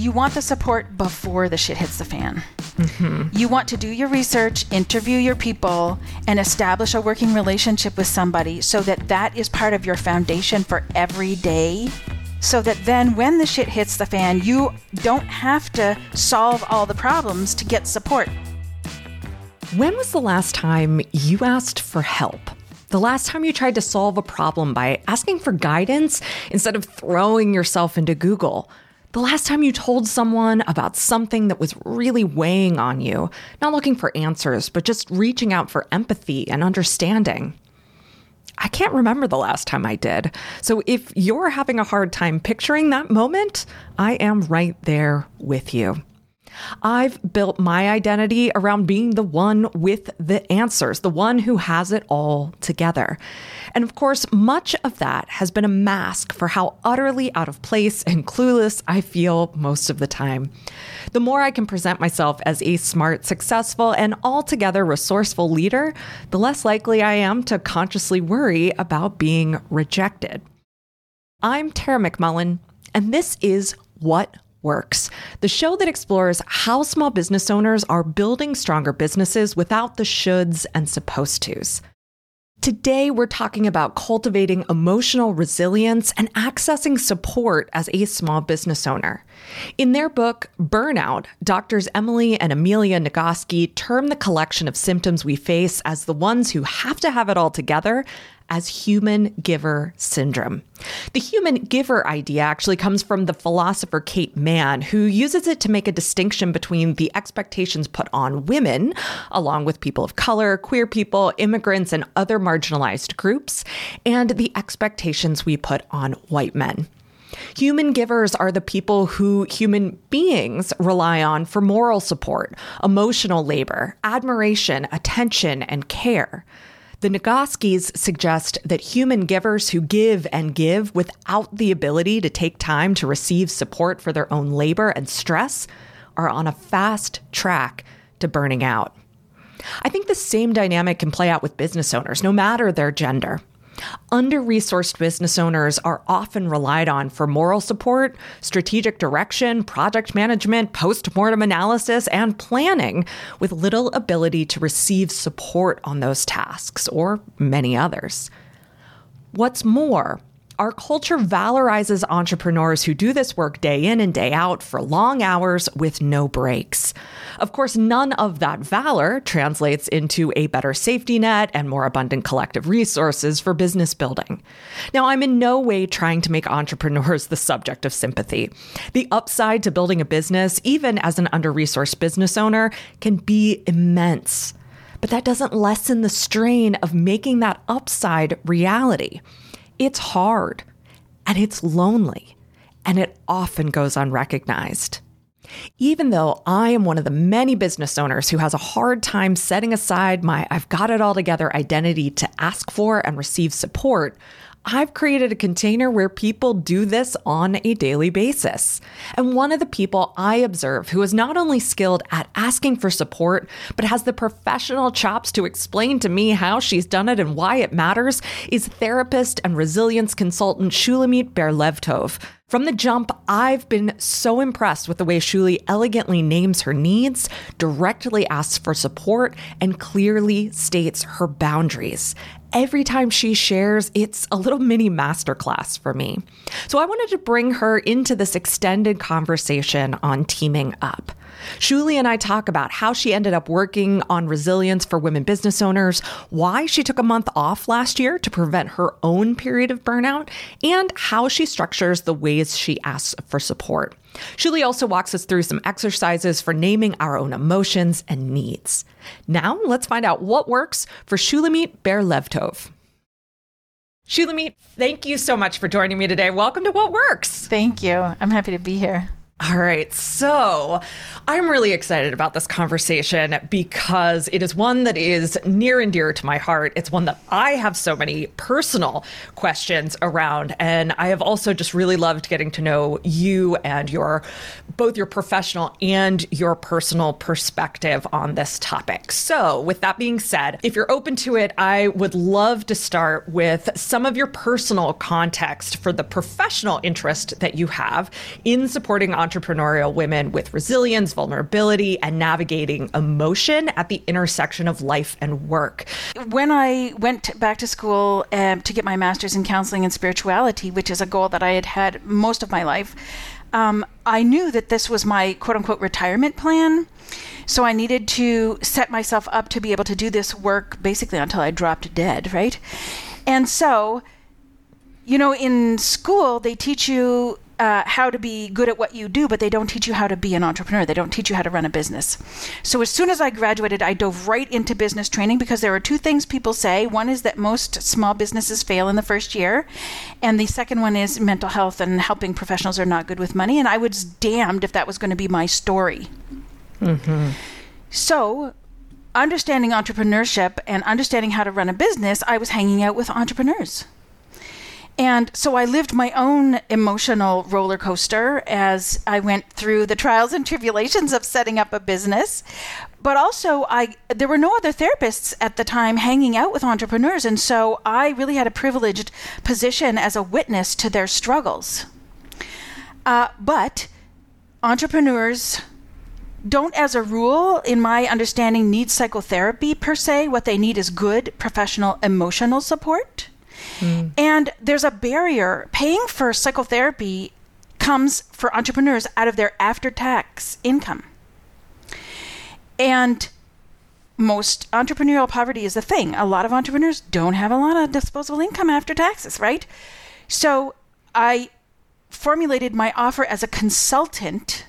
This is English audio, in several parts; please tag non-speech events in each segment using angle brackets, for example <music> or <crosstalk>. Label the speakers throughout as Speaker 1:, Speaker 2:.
Speaker 1: you want the support before the shit hits the fan. Mm-hmm. You want to do your research, interview your people, and establish a working relationship with somebody so that that is part of your foundation for every day. So that then when the shit hits the fan, you don't have to solve all the problems to get support.
Speaker 2: When was the last time you asked for help? The last time you tried to solve a problem by asking for guidance instead of throwing yourself into Google? The last time you told someone about something that was really weighing on you, not looking for answers, but just reaching out for empathy and understanding? I can't remember the last time I did. So if you're having a hard time picturing that moment, I am right there with you. I've built my identity around being the one with the answers, the one who has it all together. And of course, much of that has been a mask for how utterly out of place and clueless I feel most of the time. The more I can present myself as a smart, successful, and altogether resourceful leader, the less likely I am to consciously worry about being rejected. I'm Tara McMullin, and this is What Works, the show that explores how small business owners are building stronger businesses without the shoulds and supposed tos. Today, we're talking about cultivating emotional resilience and accessing support as a small business owner. In their book, Burnout, doctors Emily and Amelia Nagoski term the collection of symptoms we face as the ones who have to have it all together as human giver syndrome. The human giver idea actually comes from the philosopher Kate Manne, who uses it to make a distinction between the expectations put on women, along with people of color, queer people, immigrants, and other marginalized groups, and the expectations we put on white men. Human givers are the people who human beings rely on for moral support, emotional labor, admiration, attention, and care. The Nagoskis suggest that human givers who give and give without the ability to take time to receive support for their own labor and stress are on a fast track to burning out. I think the same dynamic can play out with business owners, no matter their gender. Under resourced business owners are often relied on for moral support, strategic direction, project management, post mortem analysis, and planning, with little ability to receive support on those tasks or many others. What's more, our culture valorizes entrepreneurs who do this work day in and day out for long hours with no breaks. Of course, none of that valor translates into a better safety net and more abundant collective resources for business building. Now, I'm in no way trying to make entrepreneurs the subject of sympathy. The upside to building a business, even as an under resourced business owner, can be immense. But that doesn't lessen the strain of making that upside reality. It's hard and it's lonely, and it often goes unrecognized. Even though I am one of the many business owners who has a hard time setting aside my I've got it all together identity to ask for and receive support, I've created a container where people do this on a daily basis. And one of the people I observe who is not only skilled at asking for support, but has the professional chops to explain to me how she's done it and why it matters is therapist and resilience consultant Shulamit Berlevtov. From the jump, I've been so impressed with the way Shuli elegantly names her needs, directly asks for support, and clearly states her boundaries every time she shares, it's a little mini masterclass for me. So I wanted to bring her into this extended conversation on teaming up. Shuli and I talk about how she ended up working on resilience for women business owners, why she took a month off last year to prevent her own period of burnout, and how she structures the ways she asks for support. Shuli also walks us through some exercises for naming our own emotions and needs. Now, let's find out what works for Shulamit Berlevtov. Shulamit, thank you so much for joining me today. Welcome to What Works.
Speaker 1: Thank you. I'm happy to be here.
Speaker 2: All right. So I'm really excited about this conversation because it is one that is near and dear to my heart. It's one that I have so many personal questions around. And I have also just really loved getting to know you and your both your professional and your personal perspective on this topic. So, with that being said, if you're open to it, I would love to start with some of your personal context for the professional interest that you have in supporting entrepreneurs entrepreneurial women with resilience, vulnerability, and navigating emotion at the intersection of life and work.
Speaker 1: When I went back to school um, to get my master's in counseling and spirituality, which is a goal that I had had most of my life, um, I knew that this was my quote unquote retirement plan. So I needed to set myself up to be able to do this work basically until I dropped dead, right? And so, you know, in school, they teach you uh, how to be good at what you do, but they don't teach you how to be an entrepreneur. They don't teach you how to run a business. So as soon as I graduated, I dove right into business training because there are two things people say. One is that most small businesses fail in the first year, and the second one is mental health and helping professionals are not good with money. And I was damned if that was going to be my story. Mm-hmm. So understanding entrepreneurship and understanding how to run a business, I was hanging out with entrepreneurs. And so I lived my own emotional roller coaster as I went through the trials and tribulations of setting up a business. But also I there were no other therapists at the time hanging out with entrepreneurs and so I really had a privileged position as a witness to their struggles. Uh, but entrepreneurs don't, as a rule, in my understanding, need psychotherapy per se. What they need is good professional emotional support. Mm. And there's a barrier. Paying for psychotherapy comes for entrepreneurs out of their after tax income. And most entrepreneurial poverty is a thing. A lot of entrepreneurs don't have a lot of disposable income after taxes, right? So I formulated my offer as a consultant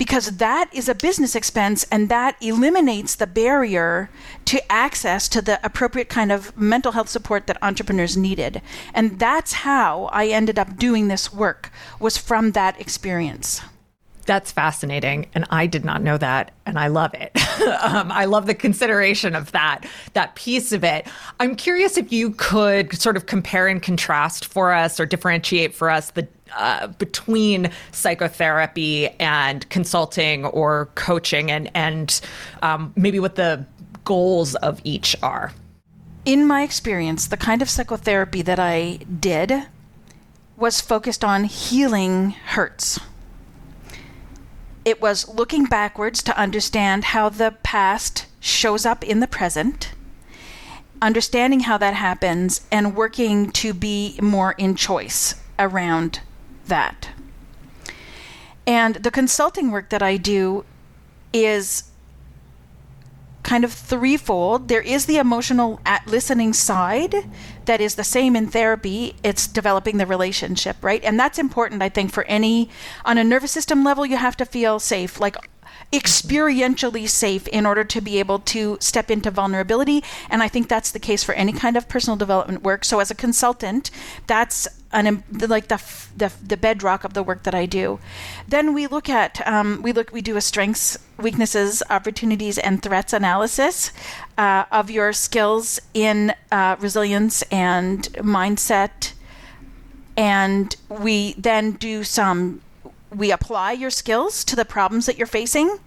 Speaker 1: because that is a business expense and that eliminates the barrier to access to the appropriate kind of mental health support that entrepreneurs needed. And that's how I ended up doing this work was from that experience.
Speaker 2: That's fascinating, and I did not know that, and I love it. <laughs> um, I love the consideration of that that piece of it. I'm curious if you could sort of compare and contrast for us, or differentiate for us the uh, between psychotherapy and consulting or coaching, and and um, maybe what the goals of each are.
Speaker 1: In my experience, the kind of psychotherapy that I did was focused on healing hurts it was looking backwards to understand how the past shows up in the present, understanding how that happens, and working to be more in choice around that. And the consulting work that I do is kind of threefold. There is the emotional listening side that is the same in therapy. It's developing the relationship, right? And that's important, I think, for any, on a nervous system level, you have to feel safe. Like experientially safe in order to be able to step into vulnerability. And I think that's the case for any kind of personal development work. So as a consultant, that's an like the, the the bedrock of the work that I do. Then we look at um, we look we do a strengths, weaknesses, opportunities, and threats analysis uh, of your skills in uh, resilience and mindset, and we then do some we apply your skills to the problems that you're facing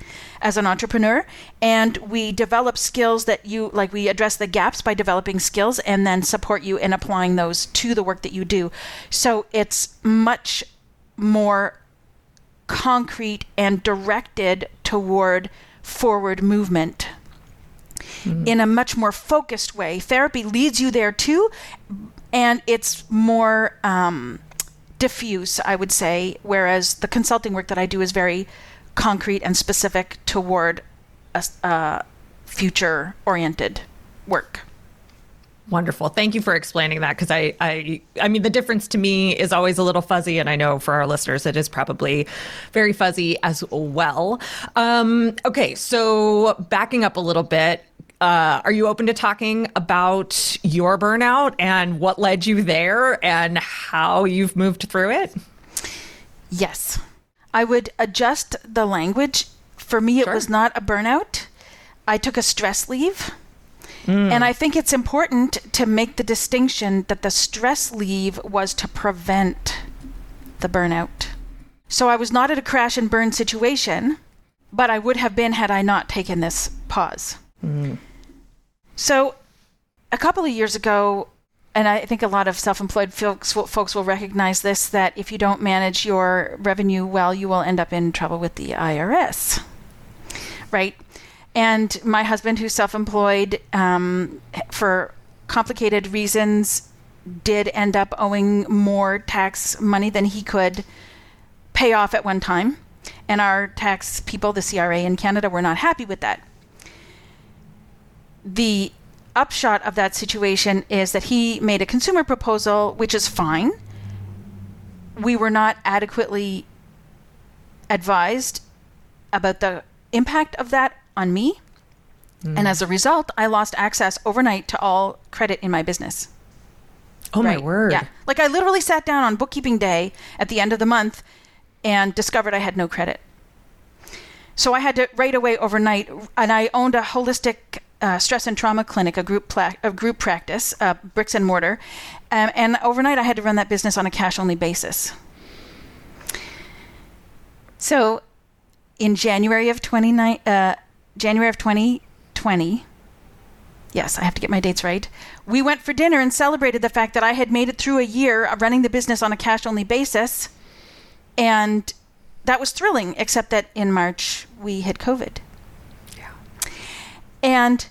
Speaker 1: as an entrepreneur and we develop skills that you like we address the gaps by developing skills and then support you in applying those to the work that you do. So it's much more concrete and directed toward forward movement mm-hmm. in a much more focused way therapy leads you there too and it's more um, diffuse, I would say, whereas the consulting work that I do is very concrete and specific toward a uh, future oriented work.
Speaker 2: Wonderful. Thank you for explaining that because I, I, I mean, the difference to me is always a little fuzzy, and I know for our listeners it is probably very fuzzy as well. Um, okay, so backing up a little bit, uh, are you open to talking about your burnout and what led you there and how you've moved through it?
Speaker 1: Yes. I would adjust the language. For me, it sure. was not a burnout. I took a stress leave. Mm. And I think it's important to make the distinction that the stress leave was to prevent the burnout. So I was not at a crash and burn situation, but I would have been had I not taken this pause. Mm. So, a couple of years ago, and I think a lot of self-employed folks will, folks will recognize this that if you don't manage your revenue well, you will end up in trouble with the IRS, right? And my husband, who's self-employed, um, for complicated reasons, did end up owing more tax money than he could pay off at one time. And our tax people, the CRA in Canada, were not happy with that. The upshot of that situation is that he made a consumer proposal, which is fine. We were not adequately advised about the impact of that on me. Mm. And as a result, I lost access overnight to all credit in my business.
Speaker 2: Oh, right? my word.
Speaker 1: Yeah. Like I literally sat down on bookkeeping day at the end of the month and discovered I had no credit. So I had to right away overnight, and I owned a holistic uh, stress and trauma clinic, a group pla- a group practice, uh, bricks and mortar, um, and overnight I had to run that business on a cash only basis. So, in January of twenty uh, January of twenty twenty, yes, I have to get my dates right. We went for dinner and celebrated the fact that I had made it through a year of running the business on a cash only basis, and that was thrilling. Except that in March we had COVID. Yeah. And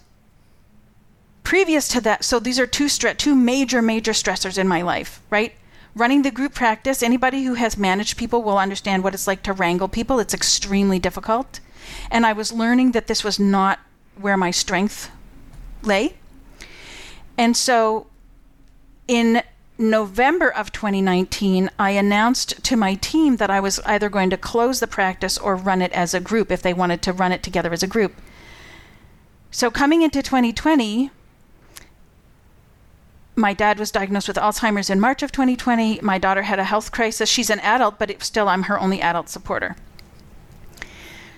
Speaker 1: previous to that, so these are two stre- two major major stressors in my life, right? Running the group practice, anybody who has managed people will understand what it's like to wrangle people. It's extremely difficult. And I was learning that this was not where my strength lay. And so in November of 2019, I announced to my team that I was either going to close the practice or run it as a group if they wanted to run it together as a group. So coming into 2020, my dad was diagnosed with Alzheimer's in March of 2020. My daughter had a health crisis. She's an adult, but still, I'm her only adult supporter.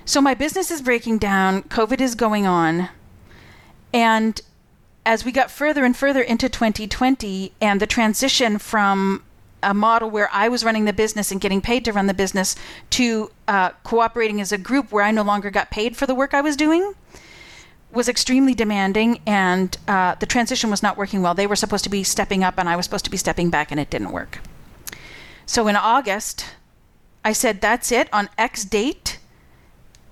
Speaker 1: So my business is breaking down. COVID is going on. And as we got further and further into 2020 and the transition from a model where I was running the business and getting paid to run the business to uh, cooperating as a group where I no longer got paid for the work I was doing, was extremely demanding, and uh, the transition was not working well. They were supposed to be stepping up, and I was supposed to be stepping back, and it didn't work. So in August, I said, That's it. On X date,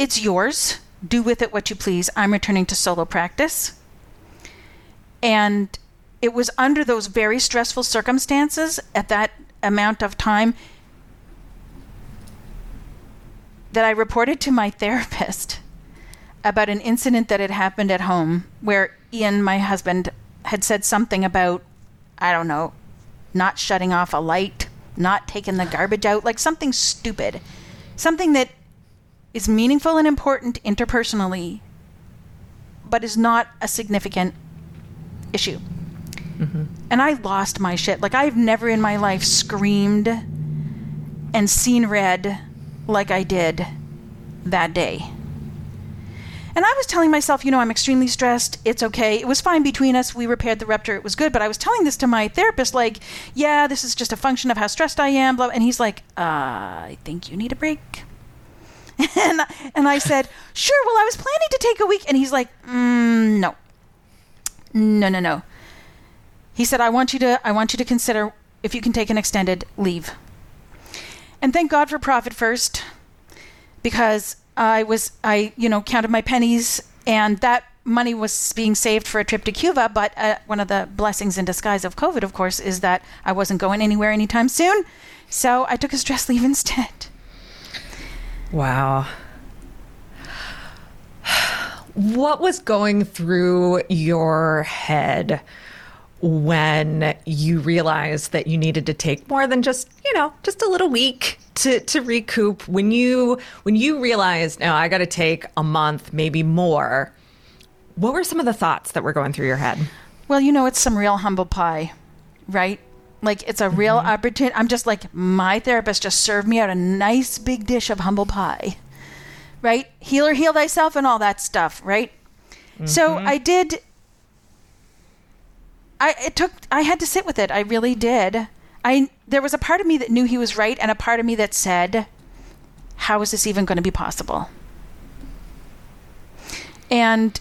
Speaker 1: it's yours. Do with it what you please. I'm returning to solo practice. And it was under those very stressful circumstances at that amount of time that I reported to my <laughs> therapist about an incident that had happened at home where Ian, my husband, had said something about, I don't know, not shutting off a light, not taking the garbage out, like something stupid. Something that is meaningful and important interpersonally, but is not a significant issue. Mm-hmm. And I lost my shit. Like, I've never in my life screamed and seen red like I did that day. And I was telling myself, you know, I'm extremely stressed. It's okay. It was fine between us. We repaired the rupture. It was good. But I was telling this to my therapist, like, yeah, this is just a function of how stressed I am. Blah. And he's like, uh, I think you need a break. <laughs> and and I said, sure. Well, I was planning to take a week. And he's like, mm, no, no, no, no. He said, I want you to, I want you to consider if you can take an extended leave. And thank God for Profit First, because I was I you know counted my pennies and that money was being saved for a trip to Cuba. But uh, one of the blessings in disguise of COVID, of course, is that I wasn't going anywhere anytime soon. So I took a stress leave <laughs> instead.
Speaker 2: Wow. What was going through your head when you realized that you needed to take more than just, you know, just a little week to, to recoup? When you when you realized, now I got to take a month, maybe more, what were some of the thoughts that were going through your head?
Speaker 1: Well, you know, it's some real humble pie, right? Like it's a real mm-hmm. opportunity. I'm just like my therapist just served me out a nice big dish of humble pie, right? Heal or heal thyself and all that stuff, right? Mm-hmm. So I did I it took I had to sit with it. I really did. I there was a part of me that knew he was right and a part of me that said, how is this even going to be possible? And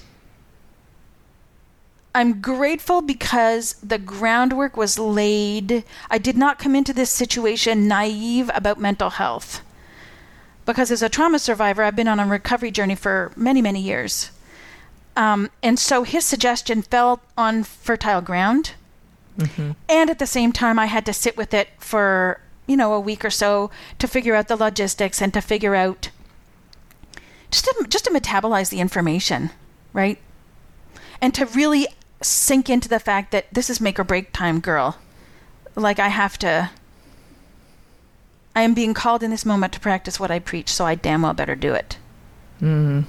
Speaker 1: I'm grateful because the groundwork was laid. I did not come into this situation naive about mental health. Because as a trauma survivor, I've been on a recovery journey for many, many years. Um, and so his suggestion fell on fertile ground. Mm-hmm. And at the same time, I had to sit with it for, you know, a week or so to figure out the logistics and to figure out just to, just to metabolize the information, right? And to really sink into the fact that this is make or break time, girl. Like I have to. I am being called in this moment to practice what I preach, so I damn well better do it.
Speaker 2: Mm.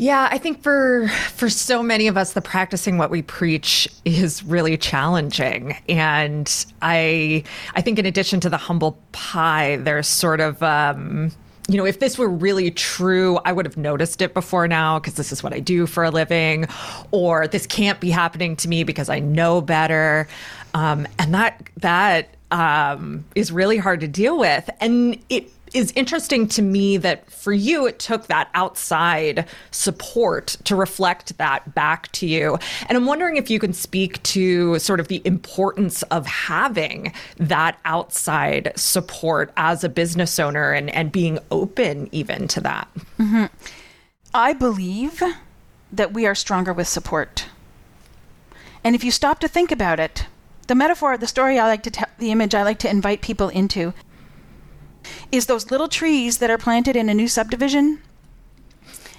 Speaker 2: Yeah, I think for for so many of us the practicing what we preach is really challenging. And I I think in addition to the humble pie, there's sort of um you know, if this were really true, I would have noticed it before now because this is what I do for a living, or this can't be happening to me because I know better. Um, and that that um, is really hard to deal with. And it is interesting to me that for you, it took that outside support to reflect that back to you. And I'm wondering if you can speak to sort of the importance of having that outside support as a business owner and, and being open even to that.
Speaker 1: Mm-hmm. I believe that we are stronger with support. And if you stop to think about it, the metaphor, the story I like to tell, the image I like to invite people into is those little trees that are planted in a new subdivision.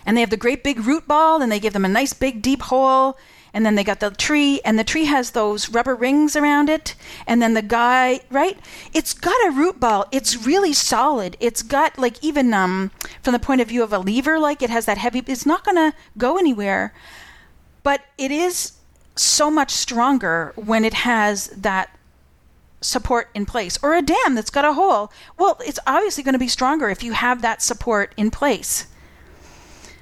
Speaker 1: And they have the great big root ball and they give them a nice big deep hole. And then they got the tree, and the tree has those rubber rings around it. And then the guy, right? It's got a root ball. It's really solid. It's got like even um from the point of view of a lever, like it has that heavy. It's not gonna go anywhere, but it is so much stronger when it has that support in place or a dam that's got a hole. Well, it's obviously going to be stronger if you have that support in place.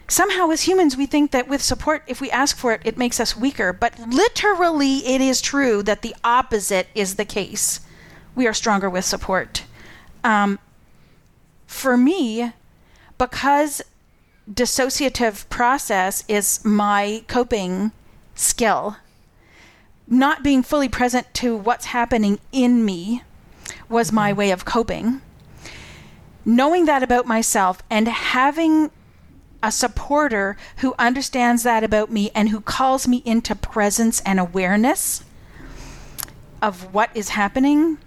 Speaker 1: Somehow, as humans, we think that with support, if we ask for it, it makes us weaker. But literally, it is true that the opposite is the case. We are stronger with support. Um, for me, because dissociative process is my coping skill, not being fully present to what's happening in me was my way of coping. Knowing that about myself and having a supporter who understands that about me and who calls me into presence and awareness of what is happening.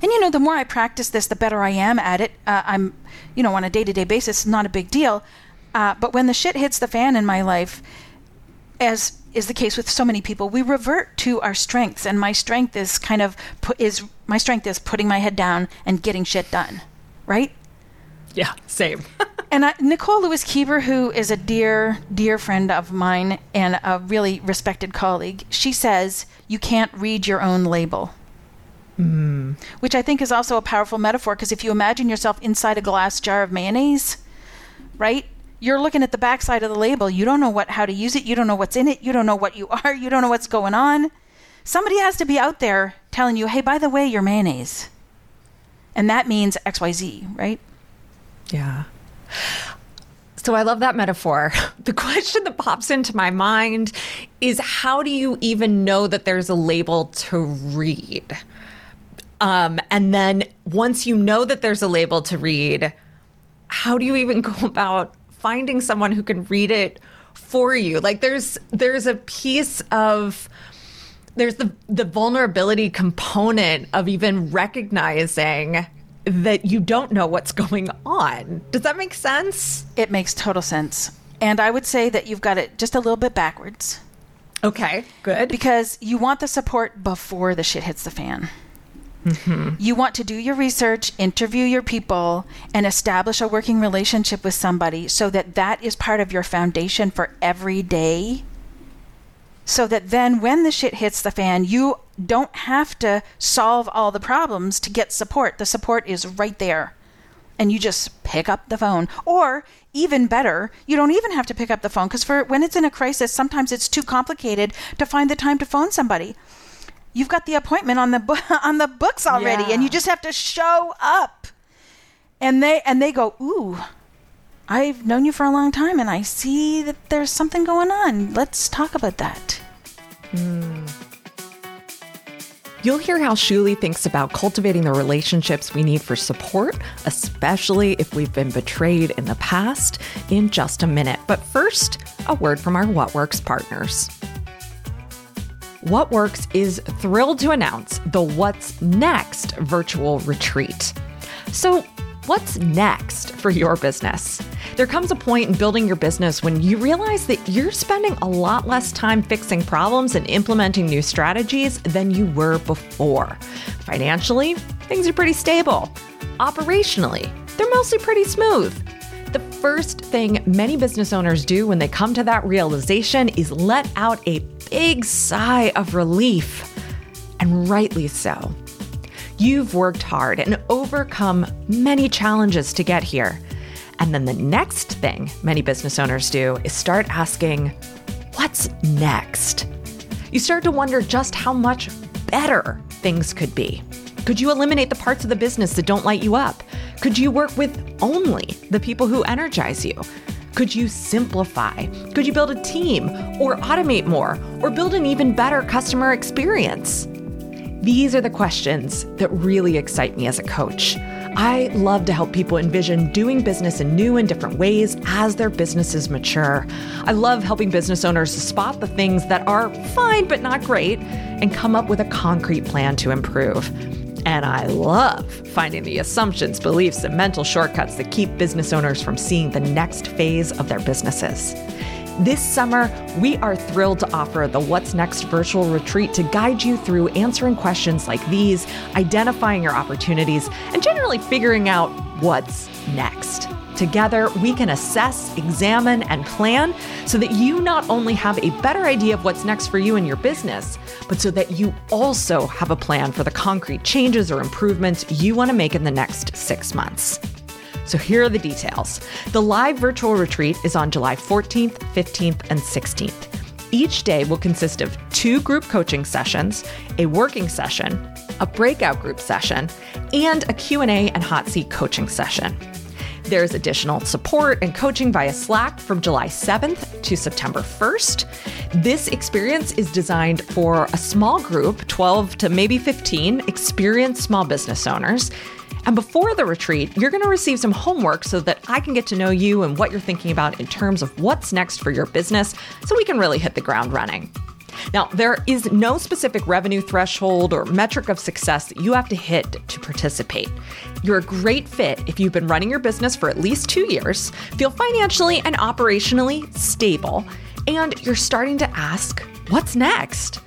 Speaker 1: And you know, the more I practice this, the better I am at it. Uh, I'm, you know, on a day to day basis, not a big deal. Uh, but when the shit hits the fan in my life, as is the case with so many people, we revert to our strengths, and my strength is kind of put, is my strength is putting my head down and getting shit done, right?
Speaker 2: Yeah, same. <laughs>
Speaker 1: and I, Nicole Lewis Keeber, who is a dear, dear friend of mine and a really respected colleague, she says you can't read your own label. Mm. Which I think is also a powerful metaphor because if you imagine yourself inside a glass jar of mayonnaise, right? You're looking at the backside of the label. You don't know what how to use it. You don't know what's in it. You don't know what you are. You don't know what's going on. Somebody has to be out there telling you, "Hey, by the way, you're mayonnaise." And that means XYZ, right?
Speaker 2: Yeah. So I love that metaphor. <laughs> The question that pops into my mind is how do you even know that there's a label to read? Um, and then once you know that there's a label to read, how do you even <laughs> go about finding someone who can read it for you. Like there's there's a piece of there's the the vulnerability component of even recognizing that you don't know what's going on. Does that make sense?
Speaker 1: It makes total sense. And I would say that you've got it just a little bit backwards.
Speaker 2: Okay, good.
Speaker 1: Because you want the support before the shit hits the fan. Mm-hmm. You want to do your research, interview your people, and establish a working relationship with somebody so that that is part of your foundation for every day. So that then when the shit hits the fan, you don't have to solve all the problems to get support. The support is right there. And you just pick up the phone. Or even better, you don't even have to pick up the phone because for when it's in a crisis, sometimes it's too complicated to find the time to phone somebody you've got the appointment on the bu- <laughs> on the books already yeah. and you just have to show up and they and they go ooh I've known you for a long time and I see that there's something going on. Let's talk about that. Hmm.
Speaker 2: You'll hear how Shuli thinks about cultivating the relationships we need for support, especially if we've been betrayed in the past, in just a minute. But first, a word from our What Works partners. What Works is thrilled to announce the What's Next virtual retreat. So, what's next for your business? There comes a point in building your business when you realize that you're spending a lot less time fixing problems and implementing new strategies than you were before. Financially, things are pretty stable. Operationally, they're mostly pretty smooth. The first thing many business owners do when they come to that realization is let out a big sigh of relief, and rightly so. You've worked hard and overcome many challenges to get here. And then the next thing many business owners do is start asking, what's next? You start to wonder just how much better things could be. Could you eliminate the parts of the business that don't light you up? Could you work with only the people who energize you? Could you simplify? Could you build a team or automate more or build an even better customer experience? These are the questions that really excite me as a coach. I love to help people envision doing business in new and different ways as their businesses mature. I love helping business owners spot the things that are fine but not great and come up with a concrete plan to improve. And I love finding the assumptions, beliefs, and mental shortcuts that keep business owners from seeing the next phase of their businesses. This summer, we are thrilled to offer the What's Next virtual retreat to guide you through answering questions like these, identifying your opportunities, and generally figuring out what's next. Together, we can assess, examine, and plan so that you not only have a better idea of what's next for you and your business, but so that you also have a plan for the concrete changes or improvements you want to make in the next six months. So here are the details. The live virtual retreat is on July 14th, 15th, and 16th. Each day will consist of two group coaching sessions, a working session, a breakout group session, and a Q&A and hot seat coaching session. There's additional support and coaching via Slack from July 7th to September 1st. This experience is designed for a small group, 12 to maybe 15 experienced small business owners. And before the retreat, you're going to receive some homework so that I can get to know you and what you're thinking about in terms of what's next for your business so we can really hit the ground running. Now, there is no specific revenue threshold or metric of success that you have to hit to participate. You're a great fit if you've been running your business for at least two years, feel financially and operationally stable, and you're starting to ask, what's next?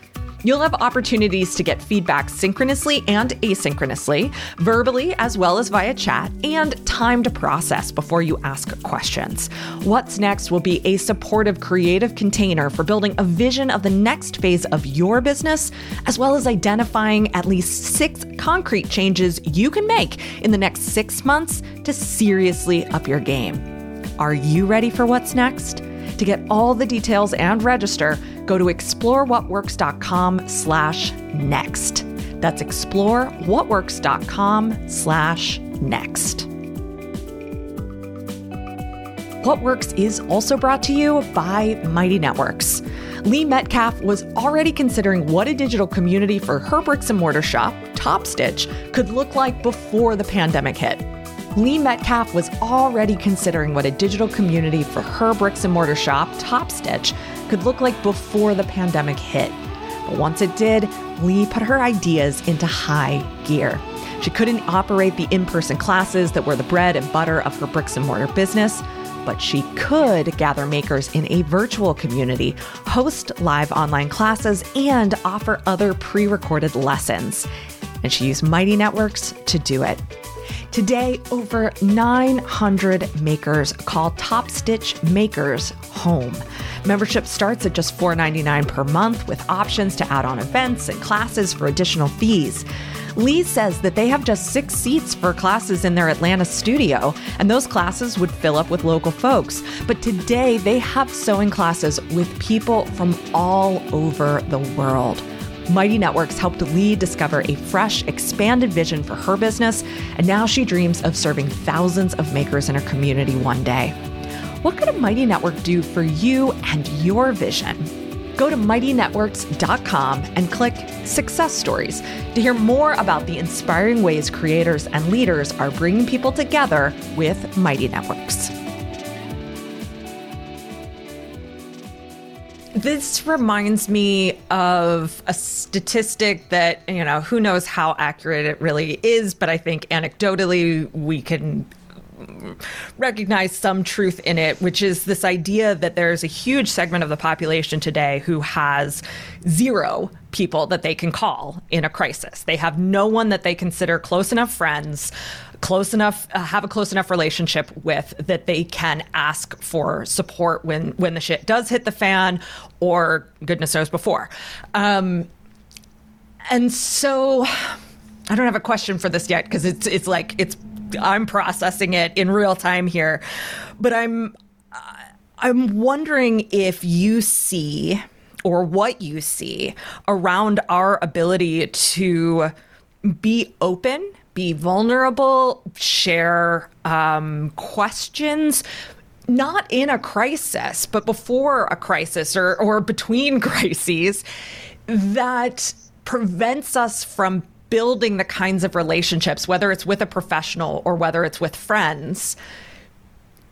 Speaker 2: You'll have opportunities to get feedback synchronously and asynchronously, verbally as well as via chat, and time to process before you ask questions. What's next will be a supportive, creative container for building a vision of the next phase of your business, as well as identifying at least six concrete changes you can make in the next six months to seriously up your game. Are you ready for what's next? To get all the details and register, go to explorewhatworks.com slash next. That's explorewhatworks.com slash next. What Works is also brought to you by Mighty Networks. Lee Metcalf was already considering what a digital community for her bricks and mortar shop, Top Stitch, could look like before the pandemic hit. Lee Metcalf was already considering what a digital community for her bricks and mortar shop, Top Stitch, could look like before the pandemic hit. But once it did, Lee put her ideas into high gear. She couldn't operate the in person classes that were the bread and butter of her bricks and mortar business, but she could gather makers in a virtual community, host live online classes, and offer other pre recorded lessons. And she used Mighty Networks to do it. Today, over 900 makers call Top Stitch Makers home. Membership starts at just $4.99 per month with options to add on events and classes for additional fees. Lee says that they have just six seats for classes in their Atlanta studio, and those classes would fill up with local folks. But today, they have sewing classes with people from all over the world. Mighty Networks helped Lee discover a fresh, expanded vision for her business, and now she dreams of serving thousands of makers in her community one day. What could a Mighty Network do for you and your vision? Go to mightynetworks.com and click Success Stories to hear more about the inspiring ways creators and leaders are bringing people together with Mighty Networks. This reminds me of a statistic that, you know, who knows how accurate it really is, but I think anecdotally we can recognize some truth in it, which is this idea that there's a huge segment of the population today who has zero people that they can call in a crisis. They have no one that they consider close enough friends, close enough, uh, have a close enough relationship with that they can ask for support when when the shit does hit the fan, or goodness knows before. Um, and so. I don't have a question for this yet because it's it's like it's I'm processing it in real time here, but I'm I'm wondering if you see or what you see around our ability to be open, be vulnerable, share um, questions, not in a crisis, but before a crisis or, or between <laughs> crises, that prevents us from building the kinds of relationships, whether it's with a professional or whether it's with friends,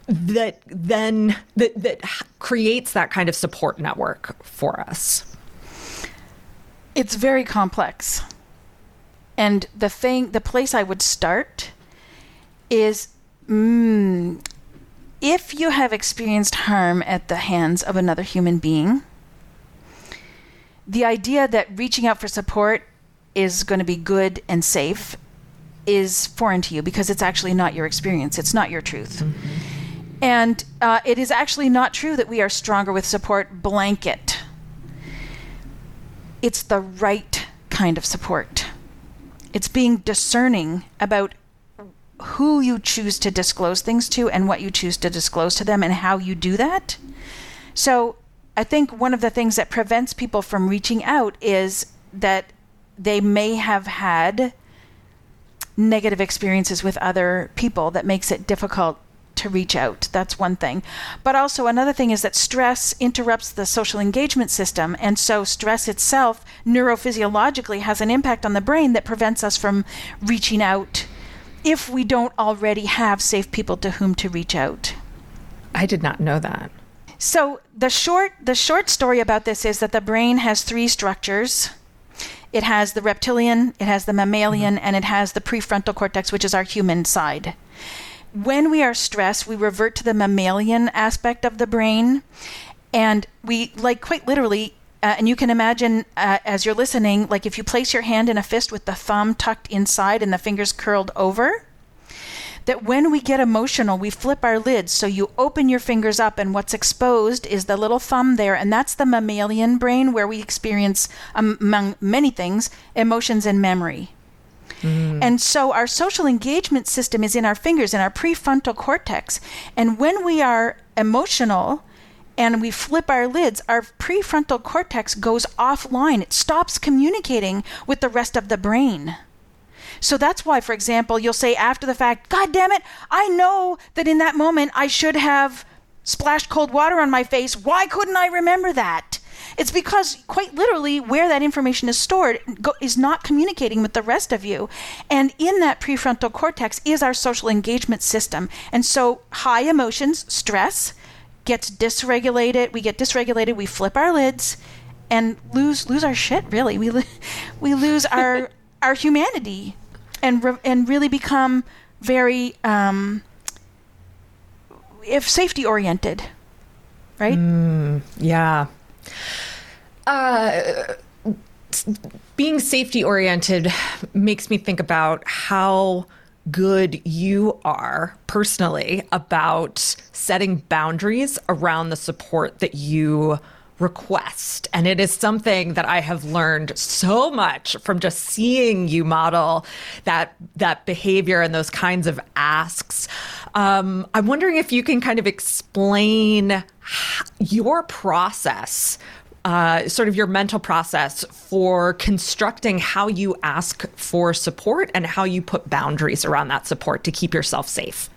Speaker 2: that then that, that creates that kind of support network for us.
Speaker 1: It's very complex. And the thing, the place I would start is mm, if you have experienced harm at the hands of another human being, the idea that reaching out for support is going to be good and safe is foreign to you because it's actually not your experience. It's not your truth. Mm-hmm. And uh, it is actually not true that we are stronger with support blanket. It's the right kind of support. It's being discerning about who you choose to disclose things to and what you choose to disclose to them and how you do that. So, I think one of the things that prevents people from reaching out is that they may have had negative experiences with other people that makes it difficult to reach out. That's one thing. But also, another thing is that stress interrupts the social engagement system. And so, stress itself, neurophysiologically, has an impact on the brain that prevents us from reaching out if we don't already have safe people to whom to reach out.
Speaker 2: I did not know that.
Speaker 1: So the short the short story about this is that the brain has three structures it has the reptilian, it has the mammalian, mm-hmm. and it has the prefrontal cortex, which is our human side. When we are stressed, we revert to the mammalian aspect of the brain, and we, like, quite literally, uh, and you can imagine uh, as you're listening, like if you place your hand in a fist with the thumb tucked inside and the fingers curled over, that when we get emotional, we flip our lids. So you open your fingers up, and what's exposed is the little thumb there, and that's the mammalian brain where we experience, among many things, emotions and memory. Mm. And so our social engagement system is in our fingers, in our prefrontal cortex. And when we are emotional, and we flip our lids, our prefrontal cortex goes offline. It stops communicating with the rest of the brain. So that's why, for example, you'll say after the fact, God damn it, I know that in that moment I should have splashed cold water on my face. Why couldn't I remember that? It's because, quite literally, where that information is stored go- is not communicating with the rest of you. And in that prefrontal cortex is our social engagement system. And so, high emotions, stress, gets dysregulated. We get dysregulated, we flip our lids and lose lose our shit really we lo- <laughs> we lose our <laughs> our humanity and re- and really become very um, if safety oriented, right?
Speaker 2: Mm, yeah. Uh, being safety oriented makes me think about how good you are personally about setting boundaries around the support that you request. And it is something that I have learned so much from just seeing you model that that behavior and those kinds of asks. Um, I'm wondering if you can kind of explain your process uh, sort of your mental process for constructing how you ask for support and how you put boundaries around that support to keep yourself safe.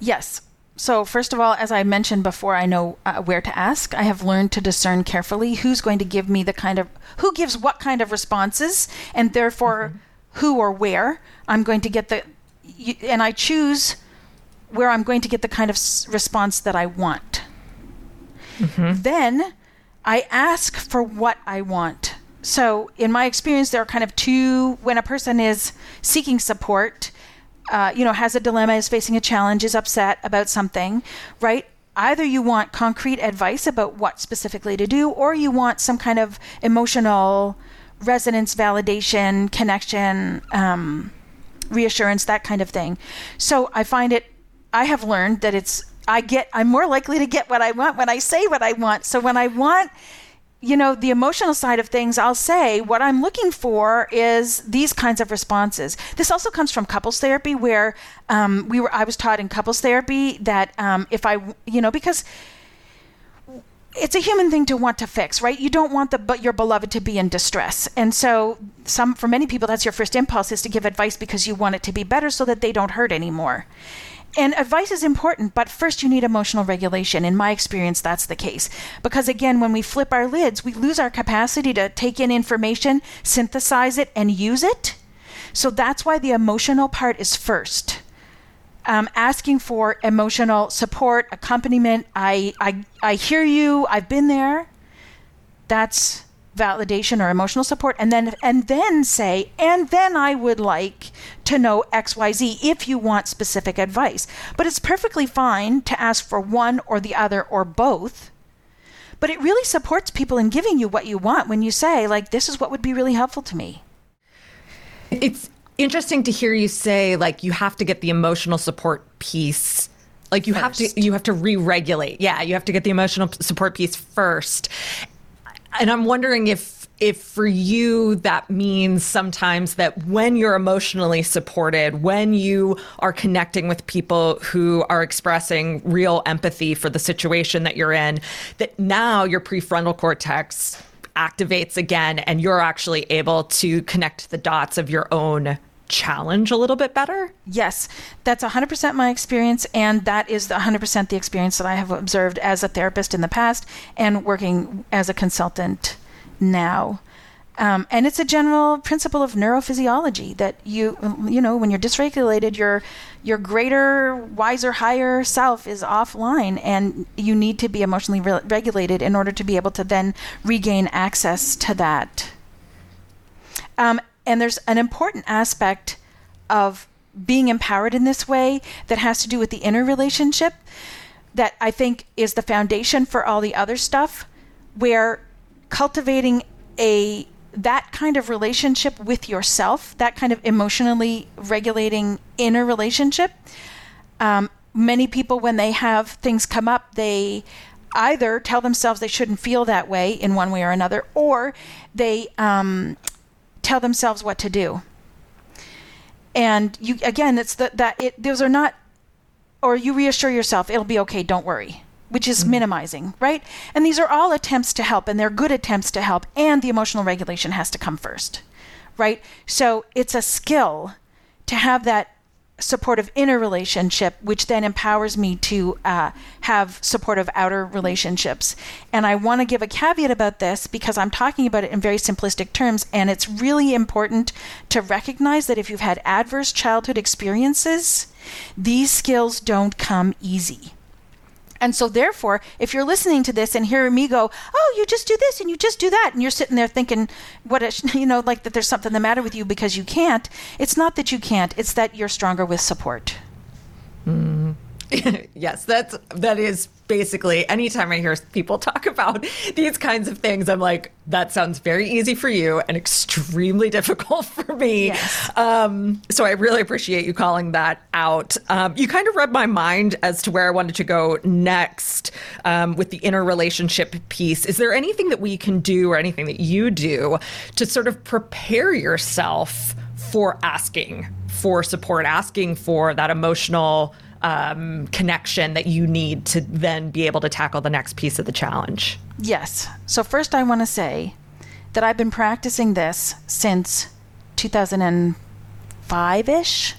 Speaker 1: Yes. So, first of all, as I mentioned before, I know uh, where to ask. I have learned to discern carefully who's going to give me the kind of, who gives what kind of responses, and therefore mm-hmm. who or where I'm going to get the, and I choose where I'm going to get the kind of response that I want. Mm-hmm. Then I ask for what I want. So, in my experience, there are kind of two when a person is seeking support, uh, you know, has a dilemma, is facing a challenge, is upset about something, right? Either you want concrete advice about what specifically to do, or you want some kind of emotional resonance, validation, connection, um, reassurance, that kind of thing. So, I find it, I have learned that it's I get I'm more likely to get what I want when I say what I want. So when I want you know the emotional side of things i'll say what i'm looking for is these kinds of responses. This also comes from couples therapy where um, we were i was taught in couples therapy that um, if i you know because it's a human thing to want to fix right? You don't want the but your beloved to be in distress. And so some for many people that's your first impulse is to give advice because you want it to be better so that they don't hurt anymore and advice is important, but first you need emotional regulation. In my experience, that's the case. Because again, when we flip our lids, we lose our capacity to take in information, synthesize it, and use it. So that's why the emotional part is first. Um, asking for emotional support, accompaniment. I, I, I hear you. I've been there. That's validation or emotional support and then and then say and then I would like to know XYZ if you want specific advice. But it's perfectly fine to ask for one or the other or both. But it really supports people in giving you what you want when you say like this is what would be really helpful to me.
Speaker 2: It's interesting to hear you say like you have to get the emotional support piece like you first. have to you have to re-regulate yeah you have to get the emotional support piece first and I'm wondering if if for you that means sometimes that when you're emotionally supported, when you are connecting with people who are expressing real empathy for the situation that you're in, that now your prefrontal cortex activates again and you're actually able to connect the dots of your own challenge a little bit better?
Speaker 1: Yes, that's 100% my experience, and that is 100% the experience that I have observed as a therapist in the past and working as a consultant now. Um, and it's a general principle of neurophysiology that you you know when you're dysregulated your your greater wiser higher self is offline and you need to be emotionally re- regulated in order to be able to then regain access to that um, and there's an important aspect of being empowered in this way that has to do with the inner relationship that I think is the foundation for all the other stuff where cultivating a that kind of relationship with yourself, that kind of emotionally regulating inner relationship. Um, many people, when they have things come up, they either tell themselves they shouldn't feel that way in one way or another, or they um, tell themselves what to do. And you again, it's that that it those are not or you reassure yourself it'll be okay, don't worry, which is mm-hmm. minimizing, right? And these are all attempts to help and they're good attempts to help and the emotional regulation has to come first. Right? So it's a skill to have that supportive inner relationship, which then empowers me to uh, have supportive outer relationships. And I want to give a caveat about this because I'm talking about it in very simplistic terms. And it's really important to recognize that if you've had adverse childhood experiences, these skills don't come easy. And so, therefore, if you're listening to this and hearing me go, "Oh, you just do this and you just do that," and you're sitting there thinking, "What? A, <laughs> you know, like that there's something the matter with you because you can't." It's not that you can't; it's that you're stronger with support.
Speaker 2: Mm. <laughs> yes, that's that is basically anytime I hear people talk about these kinds of things, I'm like, that sounds very easy for you and extremely <laughs> difficult for me. Yes. Um, so I really appreciate you calling that out. Um, you kind of read my mind as to where I wanted to go next um, with the inner relationship piece. Is there anything that we can do or anything that you do to sort of prepare yourself for asking for support, asking for that emotional? Um, connection that you need to then be able to tackle the next piece of the challenge?
Speaker 1: Yes. So, first, I want to say that I've been practicing this since 2005 ish.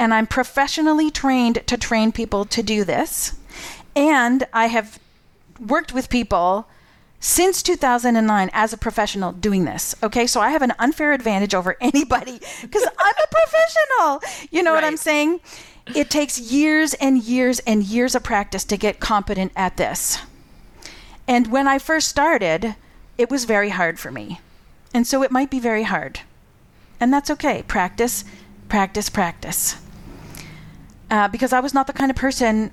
Speaker 1: And I'm professionally trained to train people to do this. And I have worked with people since 2009 as a professional doing this. Okay, so I have an unfair advantage over <laughs> anybody because I'm a professional. You know right. what I'm saying? It takes years and years and years of practice to get competent at this. And when I first started, it was very hard for me. And so it might be very hard. And that's okay. Practice, practice, practice. Uh, because I was not the kind of person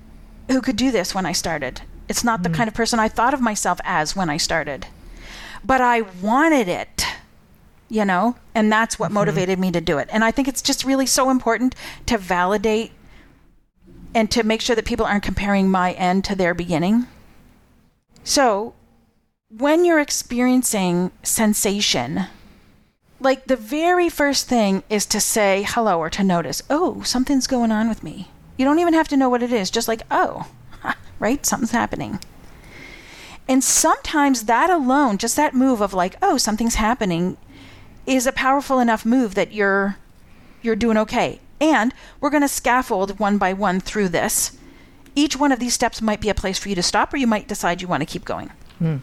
Speaker 1: who could do this when I started. It's not the mm. kind of person I thought of myself as when I started. But I wanted it, you know, and that's what mm-hmm. motivated me to do it. And I think it's just really so important to validate and to make sure that people aren't comparing my end to their beginning. So, when you're experiencing sensation, like the very first thing is to say hello or to notice, oh, something's going on with me. You don't even have to know what it is, just like, oh, <laughs> right? Something's happening. And sometimes that alone, just that move of like, oh, something's happening, is a powerful enough move that you're you're doing okay. And we're going to scaffold one by one through this. Each one of these steps might be a place for you to stop, or you might decide you want to keep going. Hmm.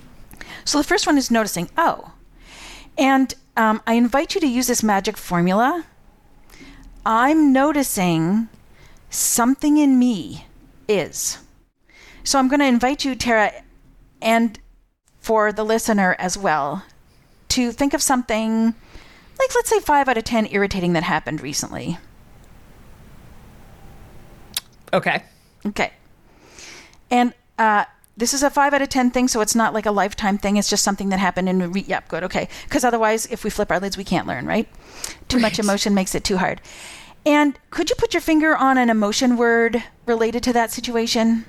Speaker 1: So the first one is noticing, oh. And um, I invite you to use this magic formula. I'm noticing something in me is. So I'm going to invite you, Tara, and for the listener as well, to think of something like, let's say, five out of 10 irritating that happened recently.
Speaker 2: Okay.
Speaker 1: Okay. And uh, this is a five out of 10 thing, so it's not like a lifetime thing. It's just something that happened and, re- yep, good, okay. Because otherwise, if we flip our lids, we can't learn, right? Too right. much emotion makes it too hard. And could you put your finger on an emotion word related to that situation?